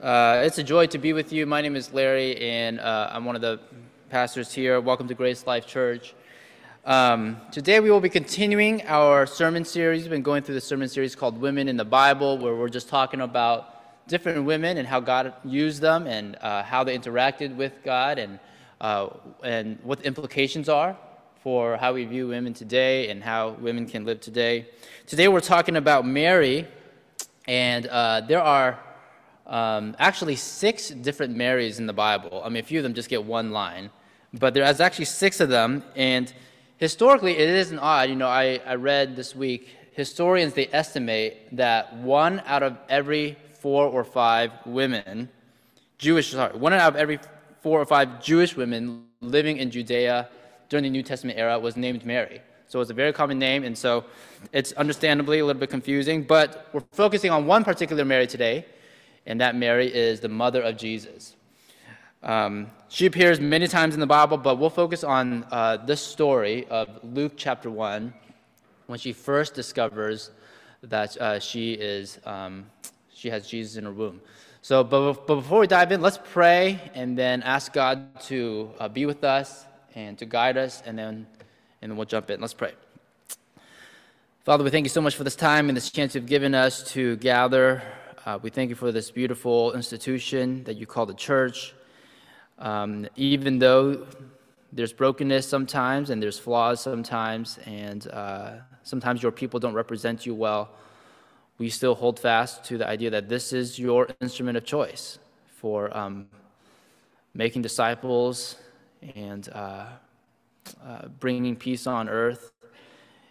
Uh, it's a joy to be with you. My name is Larry, and uh, I'm one of the pastors here. Welcome to Grace Life Church. Um, today we will be continuing our sermon series. We've been going through the sermon series called Women in the Bible, where we're just talking about different women and how God used them and uh, how they interacted with God and, uh, and what the implications are for how we view women today and how women can live today. Today we're talking about Mary, and uh, there are um, actually six different Marys in the Bible. I mean, a few of them just get one line, but there's actually six of them. And historically, it isn't odd. You know, I, I read this week, historians, they estimate that one out of every four or five women, Jewish, sorry, one out of every four or five Jewish women living in Judea during the New Testament era was named Mary. So it's a very common name, and so it's understandably a little bit confusing. But we're focusing on one particular Mary today, and that Mary is the mother of Jesus. Um, she appears many times in the Bible, but we'll focus on uh, this story of Luke chapter 1 when she first discovers that uh, she, is, um, she has Jesus in her womb. So, but, but before we dive in, let's pray and then ask God to uh, be with us and to guide us, and then, and then we'll jump in. Let's pray. Father, we thank you so much for this time and this chance you've given us to gather. Uh, we thank you for this beautiful institution that you call the church. Um, even though there's brokenness sometimes and there's flaws sometimes, and uh, sometimes your people don't represent you well, we still hold fast to the idea that this is your instrument of choice for um, making disciples and uh, uh, bringing peace on earth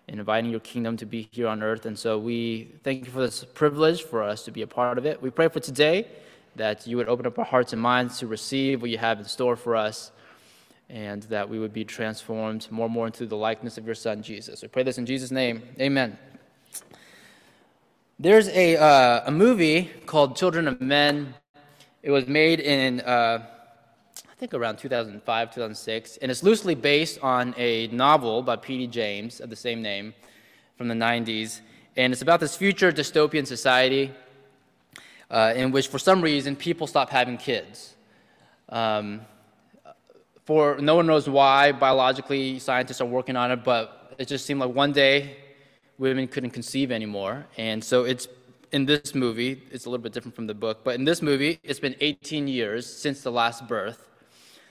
inviting your kingdom to be here on earth. And so we thank you for this privilege for us to be a part of it. We pray for today that you would open up our hearts and minds to receive what you have in store for us and that we would be transformed more and more into the likeness of your son jesus we pray this in jesus name amen there's a, uh, a movie called children of men it was made in uh, think around 2005, 2006, and it's loosely based on a novel by P.D. James of the same name from the 90s. And it's about this future dystopian society uh, in which, for some reason, people stop having kids. Um, for no one knows why, biologically, scientists are working on it, but it just seemed like one day women couldn't conceive anymore. And so it's in this movie, it's a little bit different from the book, but in this movie, it's been 18 years since the last birth.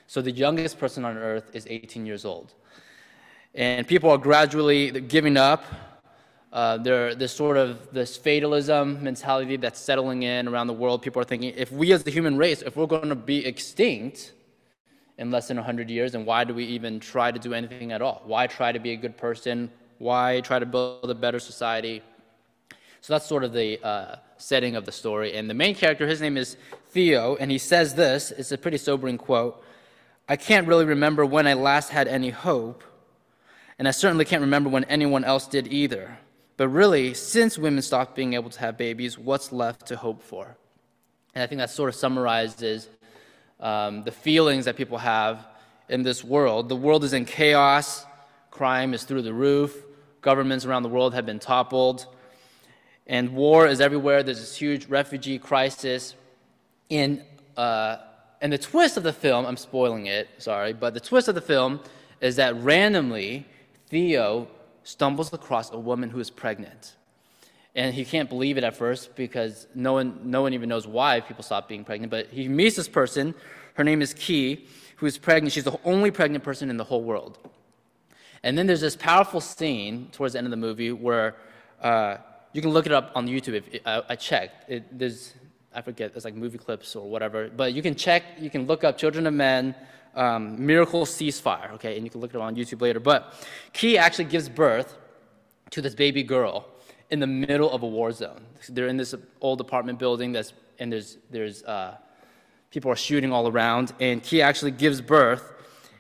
So the youngest person on earth is 18 years old. And people are gradually giving up. Uh, there, there's sort of this fatalism mentality that's settling in around the world. People are thinking, if we as the human race, if we're going to be extinct in less than 100 years, then why do we even try to do anything at all? Why try to be a good person? Why try to build a better society? So that's sort of the uh, setting of the story. And the main character, his name is Theo, and he says this. It's a pretty sobering quote. I can't really remember when I last had any hope, and I certainly can't remember when anyone else did either. But really, since women stopped being able to have babies, what's left to hope for? And I think that sort of summarizes um, the feelings that people have in this world. The world is in chaos, crime is through the roof, governments around the world have been toppled, and war is everywhere. There's this huge refugee crisis. In uh, and the twist of the film, I'm spoiling it, sorry, but the twist of the film is that randomly Theo stumbles across a woman who is pregnant. And he can't believe it at first because no one, no one even knows why people stop being pregnant. But he meets this person, her name is Kee, who is pregnant. She's the only pregnant person in the whole world. And then there's this powerful scene towards the end of the movie where uh, you can look it up on YouTube. If I, I checked, it, there's I forget, it's like movie clips or whatever. But you can check, you can look up Children of Men, um, Miracle Ceasefire, okay, and you can look it up on YouTube later. But Kee actually gives birth to this baby girl in the middle of a war zone. They're in this old apartment building that's, and there's, there's uh, people are shooting all around, and Kee actually gives birth,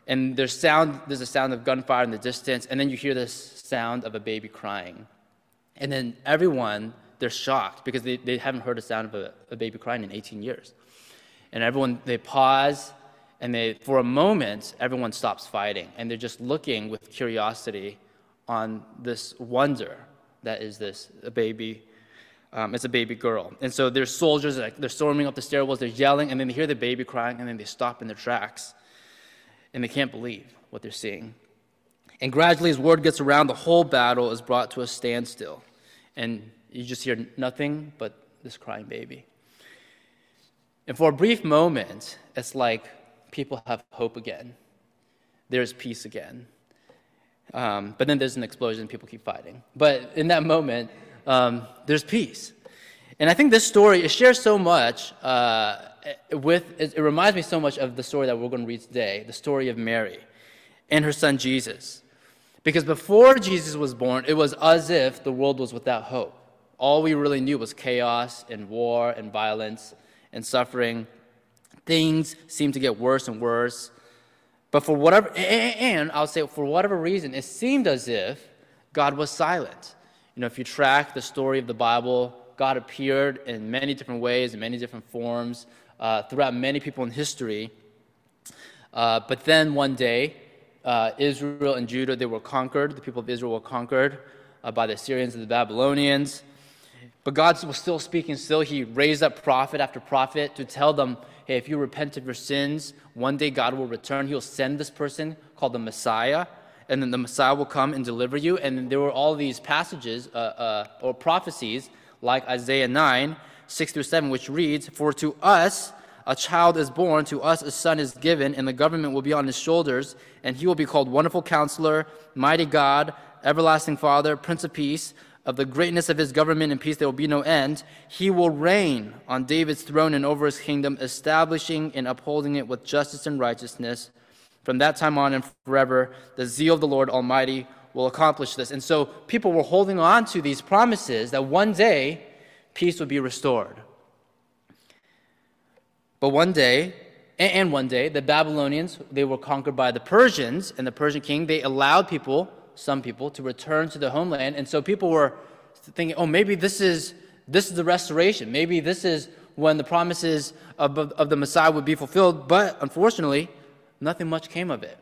and there's sound, there's a sound of gunfire in the distance, and then you hear this sound of a baby crying. And then everyone they're shocked because they, they haven't heard the sound of a, a baby crying in 18 years. And everyone, they pause and they, for a moment, everyone stops fighting and they're just looking with curiosity on this wonder that is this a baby Um, it's a baby girl. And so there's soldiers, like, they're storming up the stairwells, they're yelling, and then they hear the baby crying, and then they stop in their tracks. And they can't believe what they're seeing. And gradually, as word gets around, the whole battle is brought to a standstill. And you just hear nothing but this crying baby. And for a brief moment, it's like people have hope again. There's peace again. Um, but then there's an explosion, and people keep fighting. But in that moment, um, there's peace. And I think this story, it shares so much uh, with, it, it reminds me so much of the story that we're going to read today, the story of Mary and her son Jesus. Because before Jesus was born, it was as if the world was without hope. All we really knew was chaos and war and violence and suffering. Things seemed to get worse and worse. But for whatever, and I'll say for whatever reason, it seemed as if God was silent. You know, if you track the story of the Bible, God appeared in many different ways, in many different forms, uh, throughout many people in history. Uh, but then one day, uh, Israel and Judah, they were conquered. The people of Israel were conquered uh, by the Assyrians and the Babylonians. But God was still speaking still. He raised up prophet after prophet to tell them, hey, if you repent of your sins, one day God will return. He'll send this person called the Messiah, and then the Messiah will come and deliver you. And there were all these passages uh, uh, or prophecies like Isaiah 9, 6 through 7, which reads, For to us a child is born, to us a son is given, and the government will be on his shoulders, and he will be called Wonderful Counselor, Mighty God, Everlasting Father, Prince of Peace. Of the greatness of his government and peace there will be no end. He will reign on David's throne and over his kingdom, establishing and upholding it with justice and righteousness. From that time on and forever, the zeal of the Lord Almighty will accomplish this. And so people were holding on to these promises that one day peace would be restored. But one day, and one day, the Babylonians, they were conquered by the Persians, and the Persian king, they allowed people, some people, to return to the homeland. And so people were thinking, oh, maybe this is, this is the restoration. Maybe this is when the promises of, of the Messiah would be fulfilled. But unfortunately, nothing much came of it.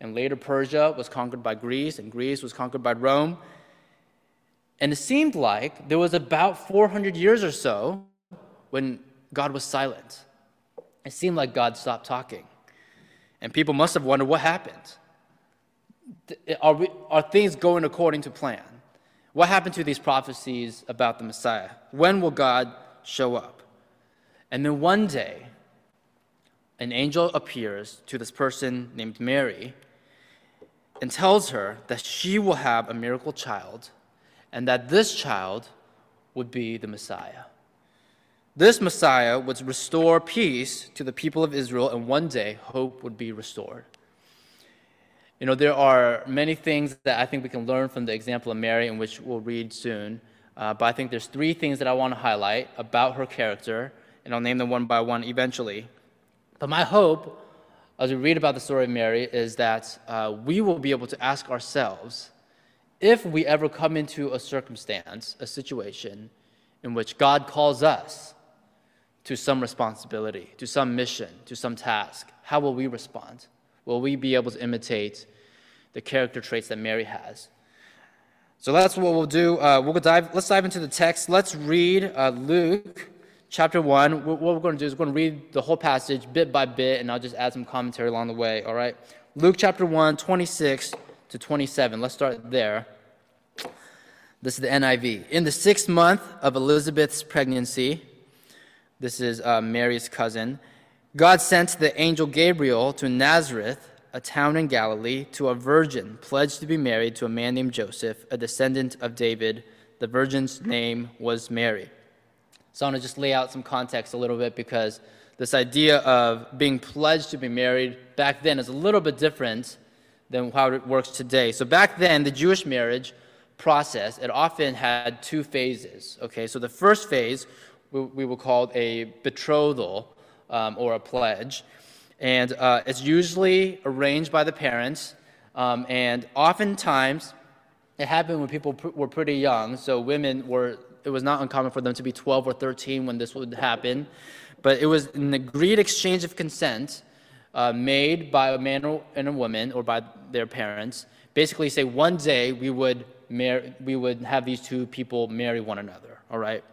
And later, Persia was conquered by Greece, and Greece was conquered by Rome. And it seemed like there was about 400 years or so when God was silent. It seemed like God stopped talking. And people must have wondered what happened. Are, we, are things going according to plan? What happened to these prophecies about the Messiah? When will God show up? And then one day, an angel appears to this person named Mary and tells her that she will have a miracle child and that this child would be the Messiah. This Messiah would restore peace to the people of Israel, and one day hope would be restored. You know, there are many things that I think we can learn from the example of Mary, in which we'll read soon. Uh, but I think there's three things that I want to highlight about her character, and I'll name them one by one eventually. But my hope, as we read about the story of Mary, is that uh, we will be able to ask ourselves if we ever come into a circumstance, a situation, in which God calls us to some responsibility, to some mission, to some task, how will we respond? Will we be able to imitate the character traits that Mary has? So that's what we'll do. Uh, we'll dive, let's dive into the text. Let's read uh, Luke chapter 1. What we're going to do is we're going to read the whole passage bit by bit, and I'll just add some commentary along the way, all right? Luke chapter 1, 26 to 27. Let's start there. This is the NIV. In the sixth month of Elizabeth's pregnancy, this is uh, Mary's cousin. God sent the angel Gabriel to Nazareth, a town in Galilee, to a virgin pledged to be married to a man named Joseph, a descendant of David. The virgin's name was Mary. So I want to just lay out some context a little bit because this idea of being pledged to be married back then is a little bit different than how it works today. So back then, the Jewish marriage process, it often had two phases. Okay, so the first phase we, we will call a betrothal um, or a pledge. And uh, it's usually arranged by the parents. Um, and oftentimes, it happened when people pr- were pretty young. So women were, it was not uncommon for them to be 12 or 13 when this would happen. But it was an agreed exchange of consent uh, made by a man and a woman or by their parents. Basically, say one day we would, mar- we would have these two people marry one another, all right?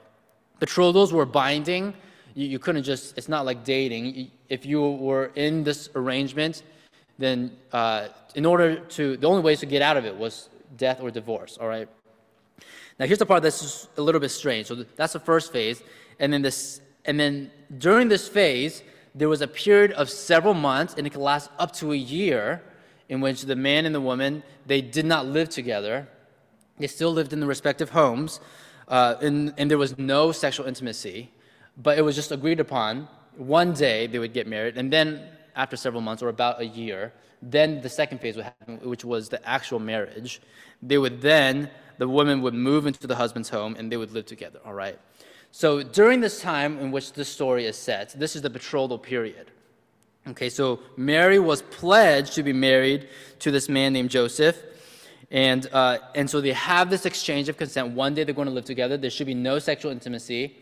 Betrothals were binding. You, you couldn't just, it's not like dating. If you were in this arrangement, then uh, in order to, the only ways to get out of it was death or divorce, all right? Now, here's the part that's a little bit strange. So that's the first phase. And then, this, and then during this phase, there was a period of several months, and it could last up to a year, in which the man and the woman, they did not live together. They still lived in their respective homes, uh, and, and there was no sexual intimacy, but it was just agreed upon. One day they would get married, and then after several months, or about a year, then the second phase would happen, which was the actual marriage. They would then the woman would move into the husband's home and they would live together, all right? So during this time in which this story is set, this is the betrothal period. Okay, so Mary was pledged to be married to this man named Joseph. And, uh, and so they have this exchange of consent. One day they're going to live together. There should be no sexual intimacy,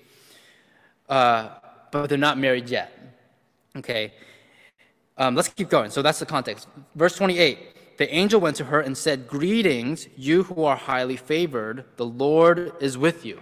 uh, but they're not married yet. Okay, um, let's keep going. So that's the context. Verse 28 the angel went to her and said, Greetings, you who are highly favored, the Lord is with you.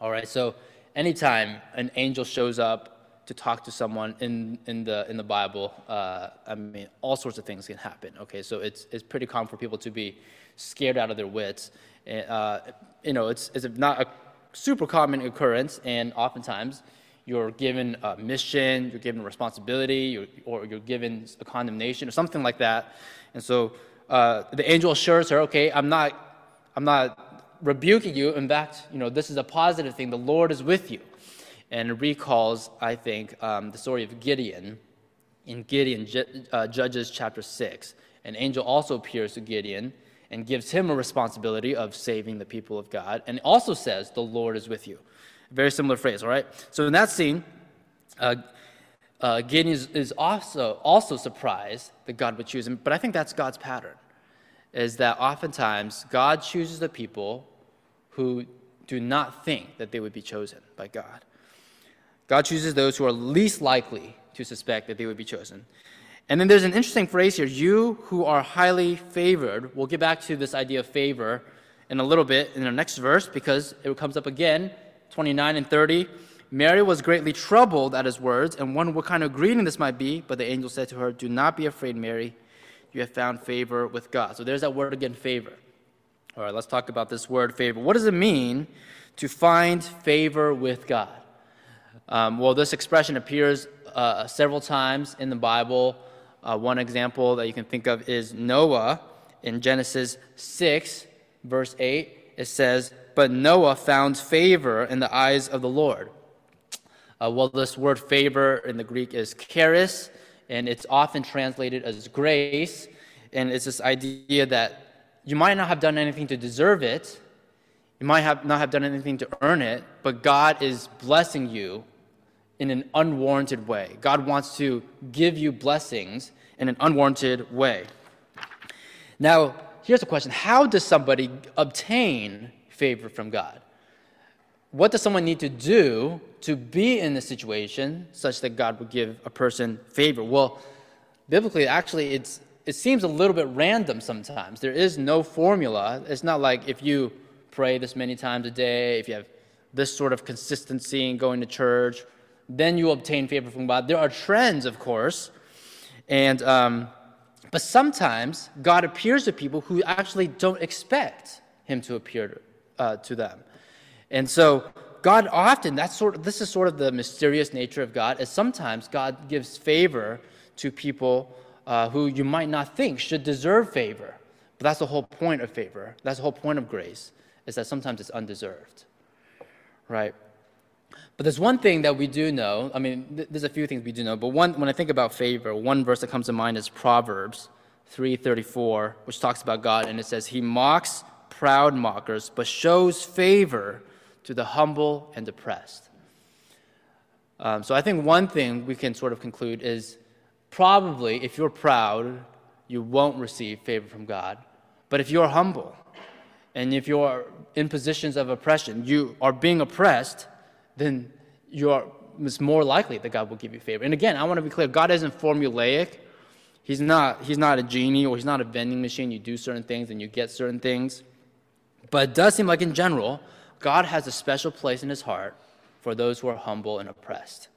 All right, so anytime an angel shows up to talk to someone in, in, the, in the Bible, uh, I mean, all sorts of things can happen. Okay, so it's, it's pretty common for people to be scared out of their wits. Uh, you know, it's, it's not a super common occurrence, and oftentimes you're given a mission, you're given a responsibility, you're, or you're given a condemnation, or something like that. And so uh, the angel assures her, okay, I'm not, I'm not rebuking you. In fact, you know, this is a positive thing. The Lord is with you. And recalls, I think, um, the story of Gideon in Gideon, uh, Judges chapter 6. An angel also appears to Gideon and gives him a responsibility of saving the people of God. And also says, The Lord is with you. Very similar phrase, all right? So in that scene, uh, uh, Gideon is, is, also, also surprised that God would choose him. But I think that's God's pattern, is that oftentimes God chooses the people who do not think that they would be chosen by God. God chooses those who are least likely to suspect that they would be chosen. And then there's an interesting phrase here you who are highly favored. We'll get back to this idea of favor in a little bit in the next verse because it comes up again, 29 and 30. Mary was greatly troubled at his words and wondered what kind of greeting this might be. But the angel said to her, Do not be afraid, Mary. You have found favor with God. So there's that word again, favor. All right, let's talk about this word, favor. What does it mean to find favor with God? Um, well, this expression appears uh, several times in the Bible. Uh, one example that you can think of is Noah in Genesis 6, verse 8. It says, But Noah found favor in the eyes of the Lord. Uh, well, this word favor in the Greek is charis, and it's often translated as grace. And it's this idea that you might not have done anything to deserve it, you might have not have done anything to earn it, but God is blessing you in an unwarranted way. God wants to give you blessings in an unwarranted way. Now, here's a question How does somebody obtain favor from God? What does someone need to do to be in a situation such that God would give a person favor? Well, biblically, actually, it's, it seems a little bit random sometimes. There is no formula. It's not like if you pray this many times a day, if you have this sort of consistency in going to church, then you obtain favor from God. There are trends, of course, and um, but sometimes God appears to people who actually don't expect Him to appear uh, to them, and so God often, that's sort of, this is sort of the mysterious nature of God, is sometimes God gives favor to people uh, who you might not think should deserve favor. But that's the whole point of favor. That's the whole point of grace, is that sometimes it's undeserved. Right? But there's one thing that we do know. I mean, th- there's a few things we do know. But one, when I think about favor, one verse that comes to mind is Proverbs 3:34, which talks about God, and it says, "He mocks proud mockers, but shows favor to the humble and depressed. Um, so I think one thing we can sort of conclude is probably if you're proud, you won't receive favor from God. But if you're humble and if you're in positions of oppression, you are being oppressed, then you're, it's more likely that God will give you favor. And again, I want to be clear God isn't formulaic. He's not, he's not a genie or he's not a vending machine. You do certain things and you get certain things. But it does seem like, in general, God has a special place in his heart for those who are humble and oppressed.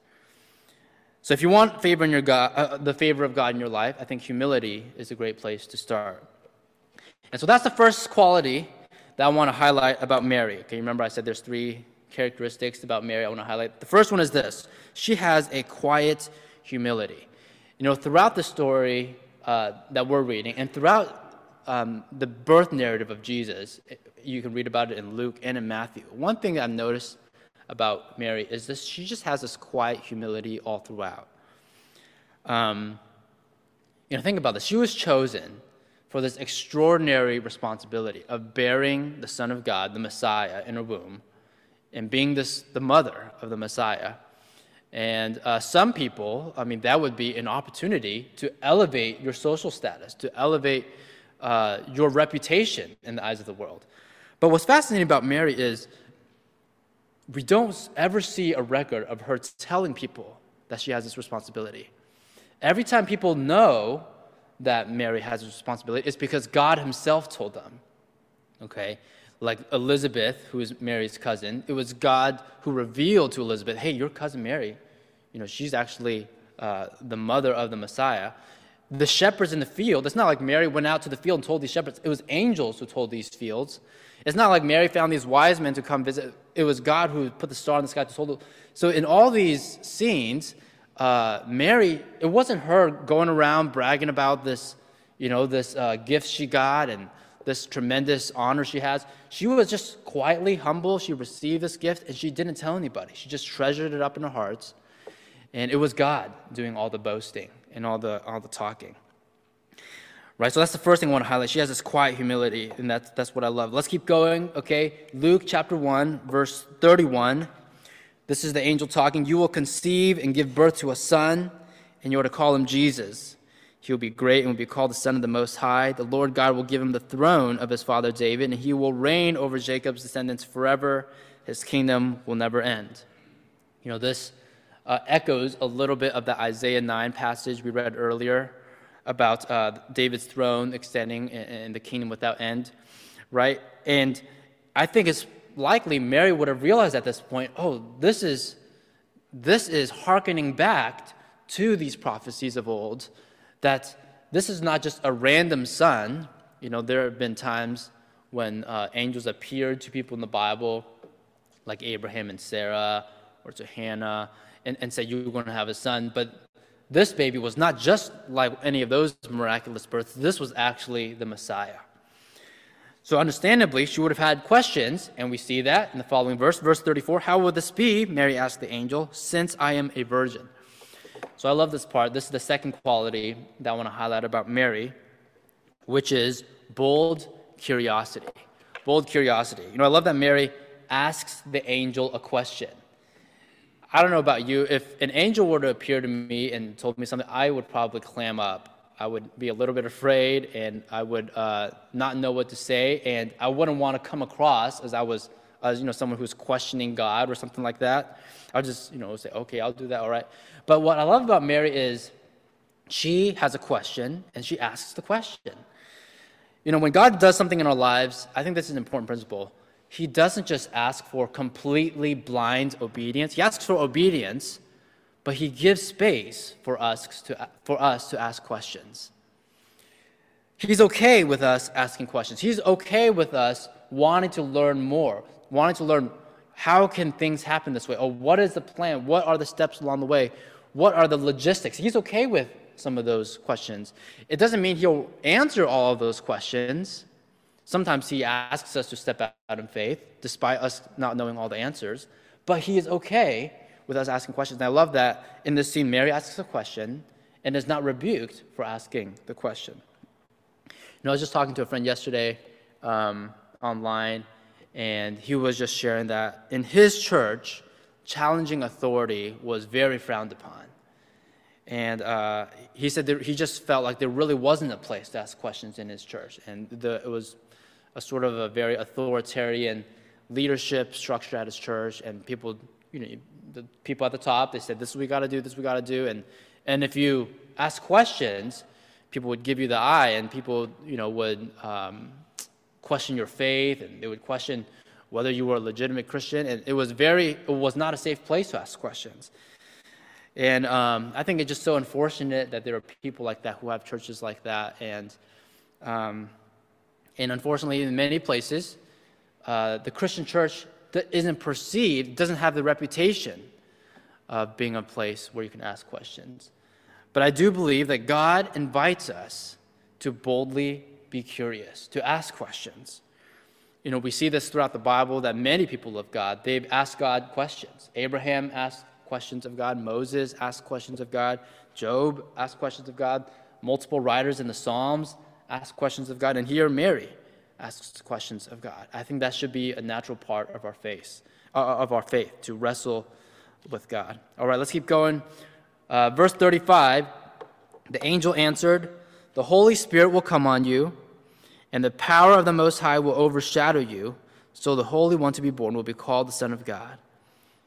So, if you want favor in your God, uh, the favor of God in your life, I think humility is a great place to start. And so that's the first quality that I want to highlight about Mary. Okay, remember I said there's three characteristics about Mary I want to highlight. The first one is this she has a quiet humility. You know, throughout the story uh, that we're reading, and throughout um, the birth narrative of Jesus, you can read about it in Luke and in Matthew. One thing I've noticed about Mary is this she just has this quiet humility all throughout. Um, you know, think about this. She was chosen for this extraordinary responsibility of bearing the Son of God, the Messiah, in her womb, and being this, the mother of the Messiah. And uh, some people, I mean, that would be an opportunity to elevate your social status, to elevate uh, your reputation in the eyes of the world. But what's fascinating about Mary is we don't ever see a record of her telling people that she has this responsibility. Every time people know that Mary has a responsibility it's because God Himself told them. Okay? Like Elizabeth, who is Mary's cousin, it was God who revealed to Elizabeth, hey, your cousin Mary, you know, she's actually uh, the mother of the Messiah. The shepherds in the field, it's not like Mary went out to the field and told these shepherds, it was angels who told these fields. It's not like Mary found these wise men to come visit. It was God who put the star in the sky to hold them. So in all these scenes, uh, Mary, it wasn't her going around bragging about this, you know, this uh, gift she got and this tremendous honor she has. She was just quietly humble. She received this gift and she didn't tell anybody. She just treasured it up in her heart. And it was God doing all the boasting and all the, all the talking. Right, so that's the first thing I want to highlight. She has this quiet humility, and that's, that's what I love. Let's keep going, okay? Luke chapter 1, verse 31. This is the angel talking. You will conceive and give birth to a son, and you are to call him Jesus. He will be great and will be called the Son of the Most High. The Lord God will give him the throne of his father David, and he will reign over Jacob's descendants forever. His kingdom will never end. You know, this uh, echoes a little bit of the Isaiah 9 passage we read earlier about uh, David's throne extending and the kingdom without end, right? And I think it's likely Mary would have realized at this point, oh, this is, this is hearkening back to these prophecies of old, that this is not just a random son. You know, there have been times when uh, angels appeared to people in the Bible, like Abraham and Sarah, or to Hannah, and, and said, You're going to have a son. But this baby was not just like any of those miraculous births, this was actually the Messiah. So, understandably, she would have had questions, and we see that in the following verse, verse 34. How will this be? Mary asked the angel, since I am a virgin. So, I love this part. This is the second quality that I want to highlight about Mary, which is bold curiosity. Bold curiosity. You know, I love that Mary asks the angel a question. I don't know about you. If an angel were to appear to me and told me something, I would probably clam up I would be a little bit afraid and I would uh, not know what to say, and I wouldn't want to come across as I was, as you know, someone who's questioning God or something like that. I'll just, you know, say, okay, I'll do that, all right. But what I love about Mary is she has a question and she asks the question. You know, when God does something in our lives, I think this is an important principle. He doesn't just ask for completely blind obedience, He asks for obedience but he gives space for us to, for us to ask questions. He's okay with us asking questions. He's okay with us wanting to learn more, wanting to learn how can things happen this way? Or what is the plan? What are the steps along the way? What are the logistics? He's okay with some of those questions. It doesn't mean he'll answer all of those questions. Sometimes he asks us to step out in faith, despite us not knowing all the answers. But he is okay with us asking questions. And I love that in this scene, Mary asks a question and is not rebuked for asking the question. You know, I was just talking to a friend yesterday um, online, and he was just sharing that in his church, challenging authority was very frowned upon. And uh, he said he just felt like there really wasn't a place to ask questions in his church. And the, it was a sort of a very authoritarian leadership structure at his church, and people, you know, the people at the top, they said, this is what we got to do, this we got to do. And, and if you ask questions, people would give you the eye and people, you know, would um, question your faith and they would question whether you were a legitimate Christian. And it was very, it was not a safe place to ask questions. And um, I think it's just so unfortunate that there are people like that who have churches like that. And, um, and unfortunately, in many places, uh, the Christian church that isn't perceived, doesn't have the reputation of being a place where you can ask questions. But I do believe that God invites us to boldly be curious, to ask questions. You know, we see this throughout the Bible that many people of God, they've asked God questions. Abraham asked questions of God, Moses asked questions of God, Job asked questions of God, multiple writers in the Psalms asked questions of God, and here Mary asks questions of God. I think that should be a natural part of our faith, uh, of our faith to wrestle with God. All right, let's keep going. Uh, verse 35 The angel answered, The Holy Spirit will come on you, and the power of the Most High will overshadow you. So the Holy One to be born will be called the Son of God.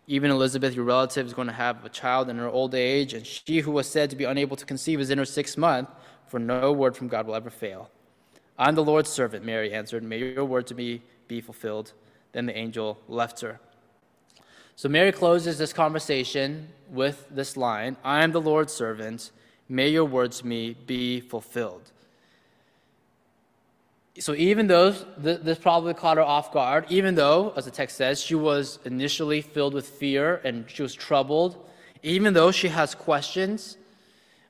Even Elizabeth, your relative, is going to have a child in her old age, and she who was said to be unable to conceive is in her sixth month, for no word from God will ever fail. I'm the Lord's servant, Mary answered. May your word to me be fulfilled. Then the angel left her. So Mary closes this conversation with this line I am the Lord's servant. May your word to me be fulfilled. So even though this probably caught her off guard, even though, as the text says, she was initially filled with fear and she was troubled, even though she has questions,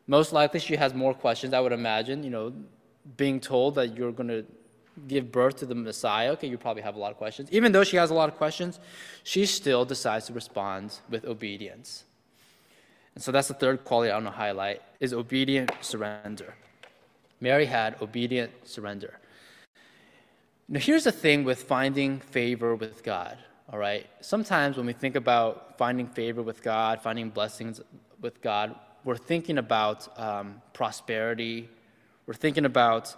most likely she has more questions, I would imagine. You know, being told that you're going to give birth to the Messiah, okay, you probably have a lot of questions. Even though she has a lot of questions, she still decides to respond with obedience. And so that's the third quality I want to highlight is obedient surrender. Mary had obedient surrender. Now here's the thing with finding favor with God, all right? Sometimes when we think about finding favor with God, finding blessings with God, we're thinking about um, prosperity, we're thinking about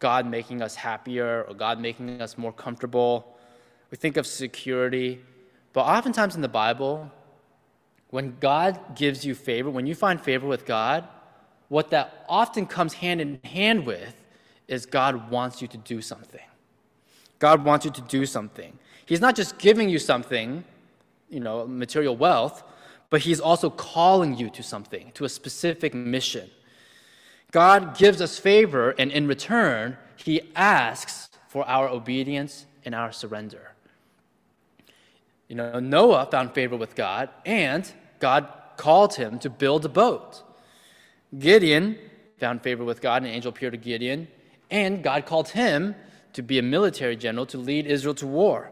God making us happier or God making us more comfortable. We think of security. But oftentimes in the Bible, when God gives you favor, when you find favor with God, what that often comes hand in hand with is God wants you to do something. God wants you to do something. He's not just giving you something, you know, material wealth, but He's also calling you to something, to a specific mission. God gives us favor, and in return, He asks for our obedience and our surrender. You know, Noah found favor with God, and God called him to build a boat. Gideon found favor with God, an angel appeared to Gideon, and God called him to be a military general to lead Israel to war.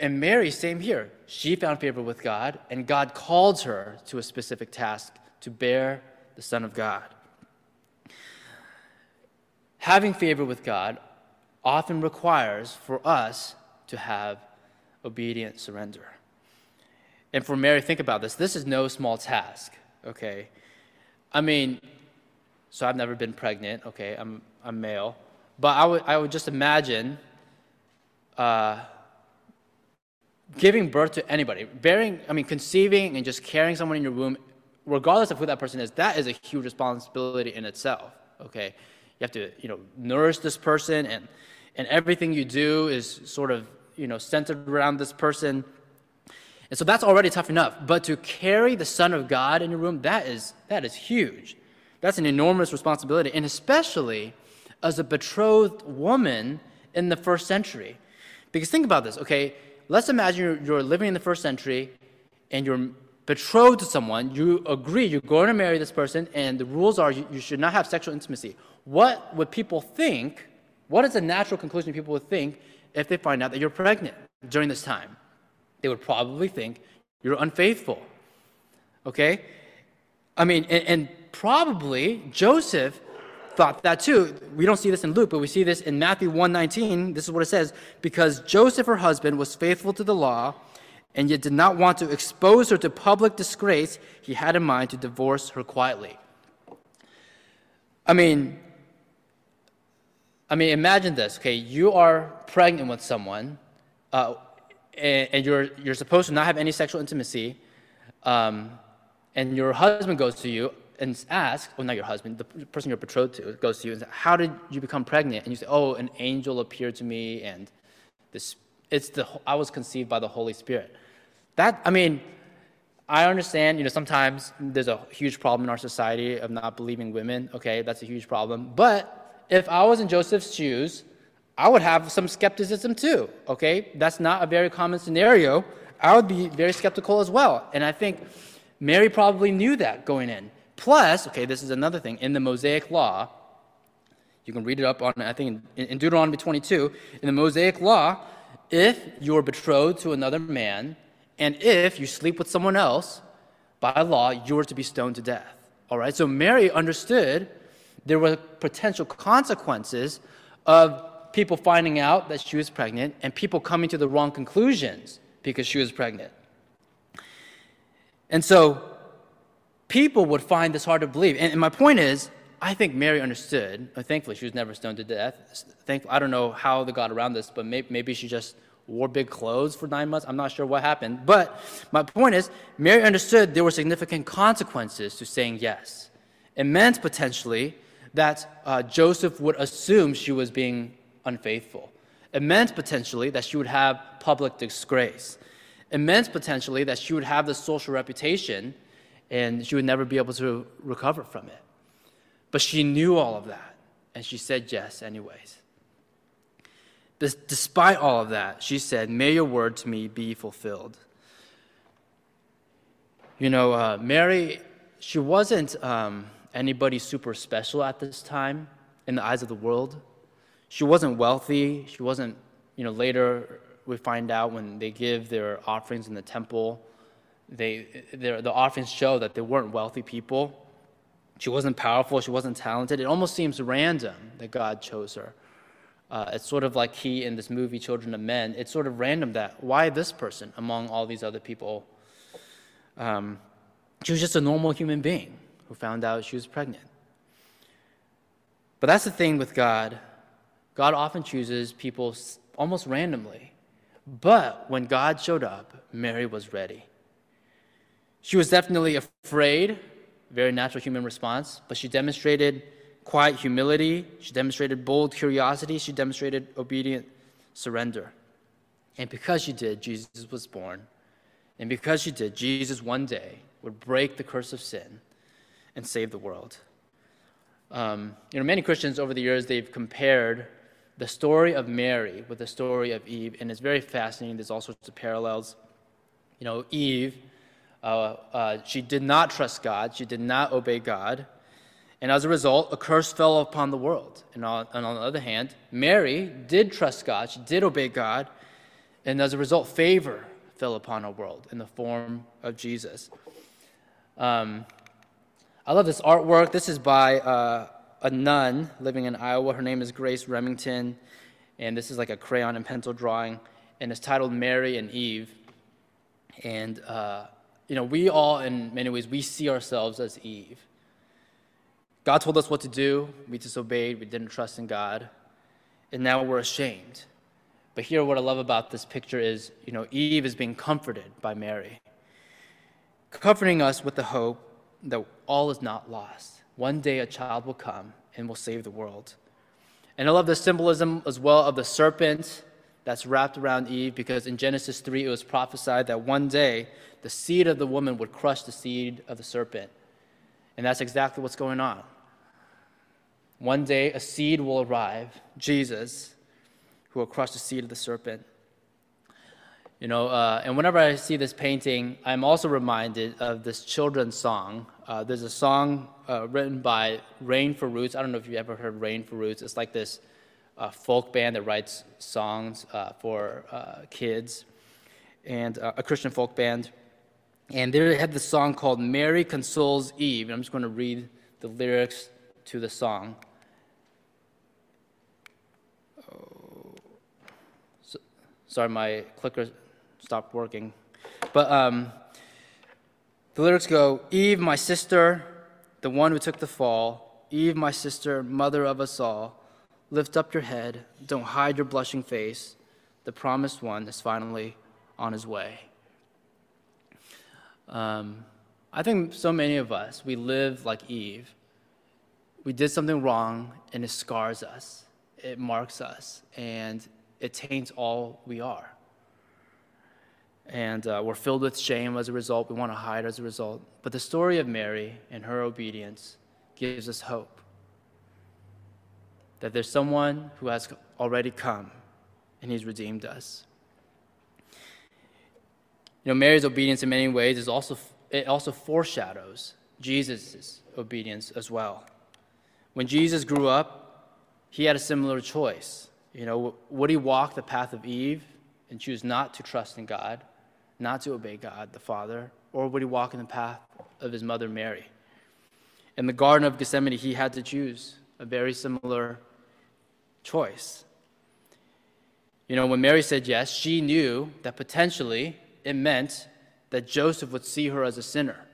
And Mary, same here. She found favor with God, and God called her to a specific task to bear the Son of God having favor with God often requires for us to have obedient surrender. And for Mary, think about this. This is no small task, okay? I mean, so I've never been pregnant, okay? I'm, I'm male. But I would, I would just imagine uh, giving birth to anybody, bearing, I mean, conceiving and just carrying someone in your womb, regardless of who that person is, that is a huge responsibility in itself, okay? You have to, you know, nourish this person, and, and everything you do is sort of, you know, centered around this person. And so that's already tough enough. But to carry the Son of God in your room, that is, that is huge. That's an enormous responsibility, and especially as a betrothed woman in the first century. Because think about this, okay? Let's imagine you're, you're living in the first century and you're betrothed to someone, you agree you're going to marry this person, and the rules are you, you should not have sexual intimacy what would people think? What is the natural conclusion people would think if they find out that you're pregnant during this time? They would probably think you're unfaithful. Okay? I mean, and, and probably Joseph thought that too. We don't see this in Luke, but we see this in Matthew 1:19. This is what it says, because Joseph her husband was faithful to the law and yet did not want to expose her to public disgrace, he had in mind to divorce her quietly. I mean, I mean, imagine this. Okay, you are pregnant with someone, uh, and, and, you're you're supposed to not have any sexual intimacy, um, and your husband goes to you and ask, well, not your husband, the person you're betrothed to goes to you and says, "How did you become pregnant?" And you say, "Oh, an angel appeared to me, and this It's the I was conceived by the Holy Spirit. That I mean, I understand, you know, sometimes there's a huge problem in our society of not believing women. Okay, that's a huge problem. But if I was in Joseph's shoes, I would have some skepticism too. Okay, that's not a very common scenario. I would be very skeptical as well. And I think Mary probably knew that going in. Plus, okay, this is another thing. In the Mosaic Law, you can read it up on, I think, in, in Deuteronomy 22. In the Mosaic Law, if you are betrothed to another man, and if you sleep with someone else, by law, you are to be stoned to death. All right? So Mary understood there were potential consequences of people finding out that she was pregnant and people coming to the wrong conclusions because she was pregnant. And so people would find this hard to believe. And, and my point is, I think Mary understood. Thankfully, she was never stoned to death. Thank, I don't know how they got around this, but maybe, maybe she just wore big clothes for nine months. I'm not sure what happened. But my point is, Mary understood there were significant consequences to saying yes. It meant potentially that uh, Joseph would assume she was being unfaithful. It meant potentially that she would have public disgrace. It meant potentially that she would have the social reputation and she would never be able to recover from it. But she knew all of that, and she said yes, anyways. Despite all of that, she said, May your word to me be fulfilled. You know, uh, Mary, she wasn't um, anybody super special at this time in the eyes of the world. She wasn't wealthy. She wasn't, you know, later we find out when they give their offerings in the temple, they, the offerings show that they weren't wealthy people. She wasn't powerful. She wasn't talented. It almost seems random that God chose her. Uh, it's sort of like he in this movie, Children of Men. It's sort of random that why this person among all these other people? Um, she was just a normal human being who found out she was pregnant. But that's the thing with God. God often chooses people almost randomly. But when God showed up, Mary was ready. She was definitely afraid, very natural human response, but she demonstrated quiet humility, she demonstrated bold curiosity, she demonstrated obedient surrender. And because she did, Jesus was born. And because she did, Jesus one day would break the curse of sin and save the world. Um, you know, many Christians over the years, they've compared the story of Mary with the story of Eve, and it's very fascinating. There's all sorts of parallels. You know, Eve, uh, uh, she did not trust God, she did not obey God, and as a result, a curse fell upon the world. And on, and on the other hand, Mary did trust God, she did obey God, and as a result, favor fell upon our world in the form of Jesus. Um, I love this artwork. This is by uh, a nun living in Iowa. Her name is Grace Remington, and this is like a crayon and pencil drawing, and it's titled Mary and Eve. And uh, you know, we all, in many ways, we see ourselves as Eve. God told us what to do. We disobeyed. We didn't trust in God, and now we're ashamed. But here, what I love about this picture is, you know, Eve is being comforted by Mary, comforting us with the hope that all is not lost one day a child will come and will save the world. And I love the symbolism as well of the serpent that's wrapped around Eve because in Genesis 3 it was prophesied that one day the seed of the woman would crush the seed of the serpent. And that's exactly what's going on. One day a seed will arrive, Jesus, who will crush the seed of the serpent. You know, uh, and whenever I see this painting, I'm also reminded of this children's song. Uh, there's a song uh, written by Rain for Roots. I don't know if you've ever heard Rain for Roots. It's like this uh, folk band that writes songs uh, for uh, kids, and a Christian folk band. And they had this song called Mary Consoles Eve. And I'm just going to read the lyrics to the song. Oh, so, sorry, my clicker stopped working. But um, the lyrics go Eve, my sister, the one who took the fall, Eve, my sister, mother of us all, lift up your head, don't hide your blushing face. The promised one is finally on his way. Um, I think so many of us, we live like Eve. We did something wrong and it scars us, it marks us, and it taints all we are and uh, we're filled with shame as a result. We want to hide as a result. But the story of Mary and her obedience gives us hope that there's someone who has already come and he's redeemed us. You know, Mary's obedience in many ways is also it also foreshadows Jesus' obedience as well. When Jesus grew up, he had a similar choice. You know, would he walk the path of Eve and choose not to trust in God, not to obey God the Father, or would he walk in the path of his mother Mary? In the Garden of Gethsemane, he had to choose a very similar choice. You know, when Mary said yes, she knew that potentially it meant that Joseph would see her as a sinner.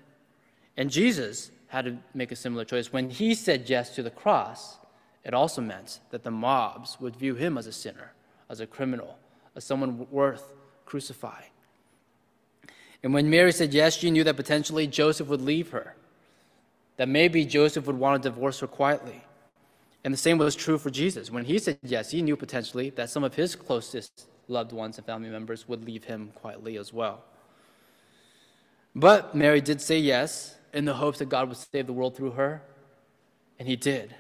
And Jesus had to make a similar choice. When he said yes to the cross, it also meant that the mobs would view him as a sinner, as a criminal, as someone worth crucifying. And when Mary said yes, she knew that potentially Joseph would leave her, that maybe Joseph would want to divorce her quietly. And the same was true for Jesus. When he said yes, he knew potentially that some of his closest loved ones and family members would leave him quietly as well. But Mary did say yes in the hopes that God would save the world through her, and he did.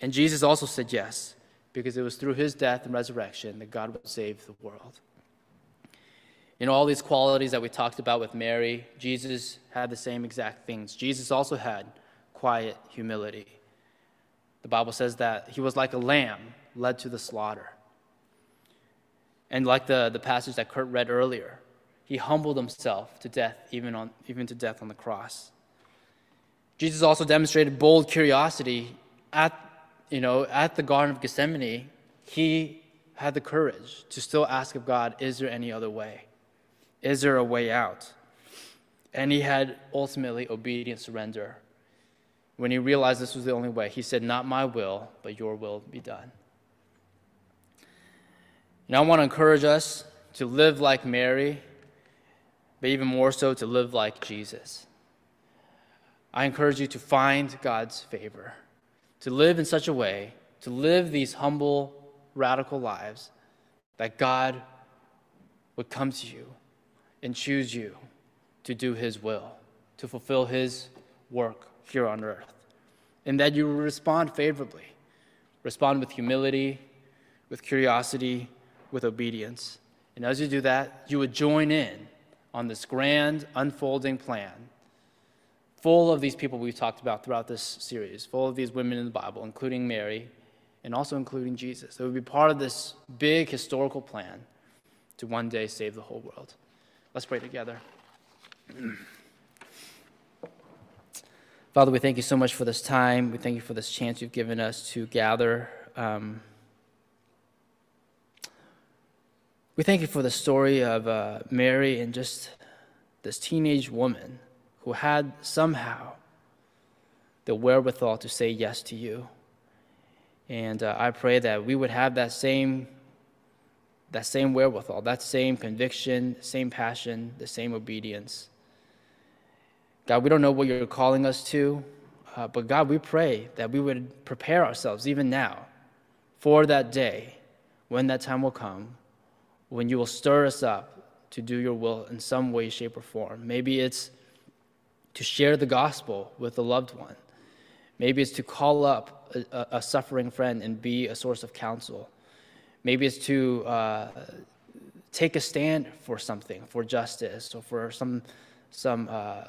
And Jesus also said yes because it was through his death and resurrection that God would save the world. In all these qualities that we talked about with Mary, Jesus had the same exact things. Jesus also had quiet humility. The Bible says that he was like a lamb led to the slaughter. And like the, the passage that Kurt read earlier, he humbled himself to death, even, on, even to death on the cross. Jesus also demonstrated bold curiosity at, you know, at the Garden of Gethsemane. He had the courage to still ask of God, is there any other way? Is there a way out? And he had ultimately obedient surrender. When he realized this was the only way, he said, Not my will, but your will be done. And I want to encourage us to live like Mary, but even more so to live like Jesus. I encourage you to find God's favor, to live in such a way, to live these humble, radical lives that God would come to you and choose you to do His will, to fulfill His work here on earth, and that you respond favorably, respond with humility, with curiosity, with obedience. And as you do that, you would join in on this grand unfolding plan, full of these people we've talked about throughout this series, full of these women in the Bible, including Mary, and also including Jesus. It would be part of this big historical plan to one day save the whole world. Let's pray together. Father, we thank you so much for this time. We thank you for this chance you've given us to gather. Um, We thank you for the story of uh, Mary and just this teenage woman who had somehow the wherewithal to say yes to you. And uh, I pray that we would have that same, that same wherewithal, that same conviction, same passion, the same obedience. God, we don't know what you're calling us to, uh, but God, we pray that we would prepare ourselves even now for that day when that time will come when you will stir us up to do your will in some way, shape, or form. Maybe it's to share the gospel with a loved one. Maybe it's to call up a, a suffering friend and be a source of counsel. Maybe it's to uh, take a stand for something, for justice, or for some, some, uh,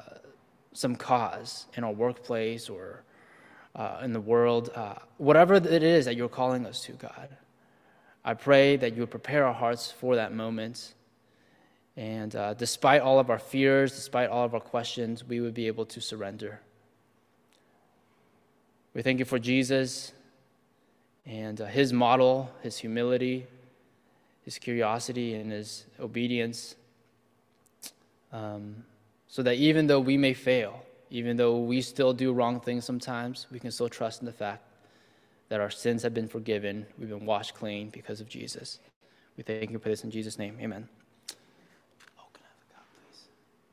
some cause in our workplace or uh, in the world. Uh, whatever it is that you're calling us to, God. I pray that you would prepare our hearts for that moment. And uh, despite all of our fears, despite all of our questions, we would be able to surrender. We thank you for Jesus and uh, his model, his humility, his curiosity, and his obedience. Um, so that even though we may fail, even though we still do wrong things sometimes, we can still trust in the fact that our sins have been forgiven. We've been washed clean because of Jesus. We thank you for this in Jesus' name. Amen.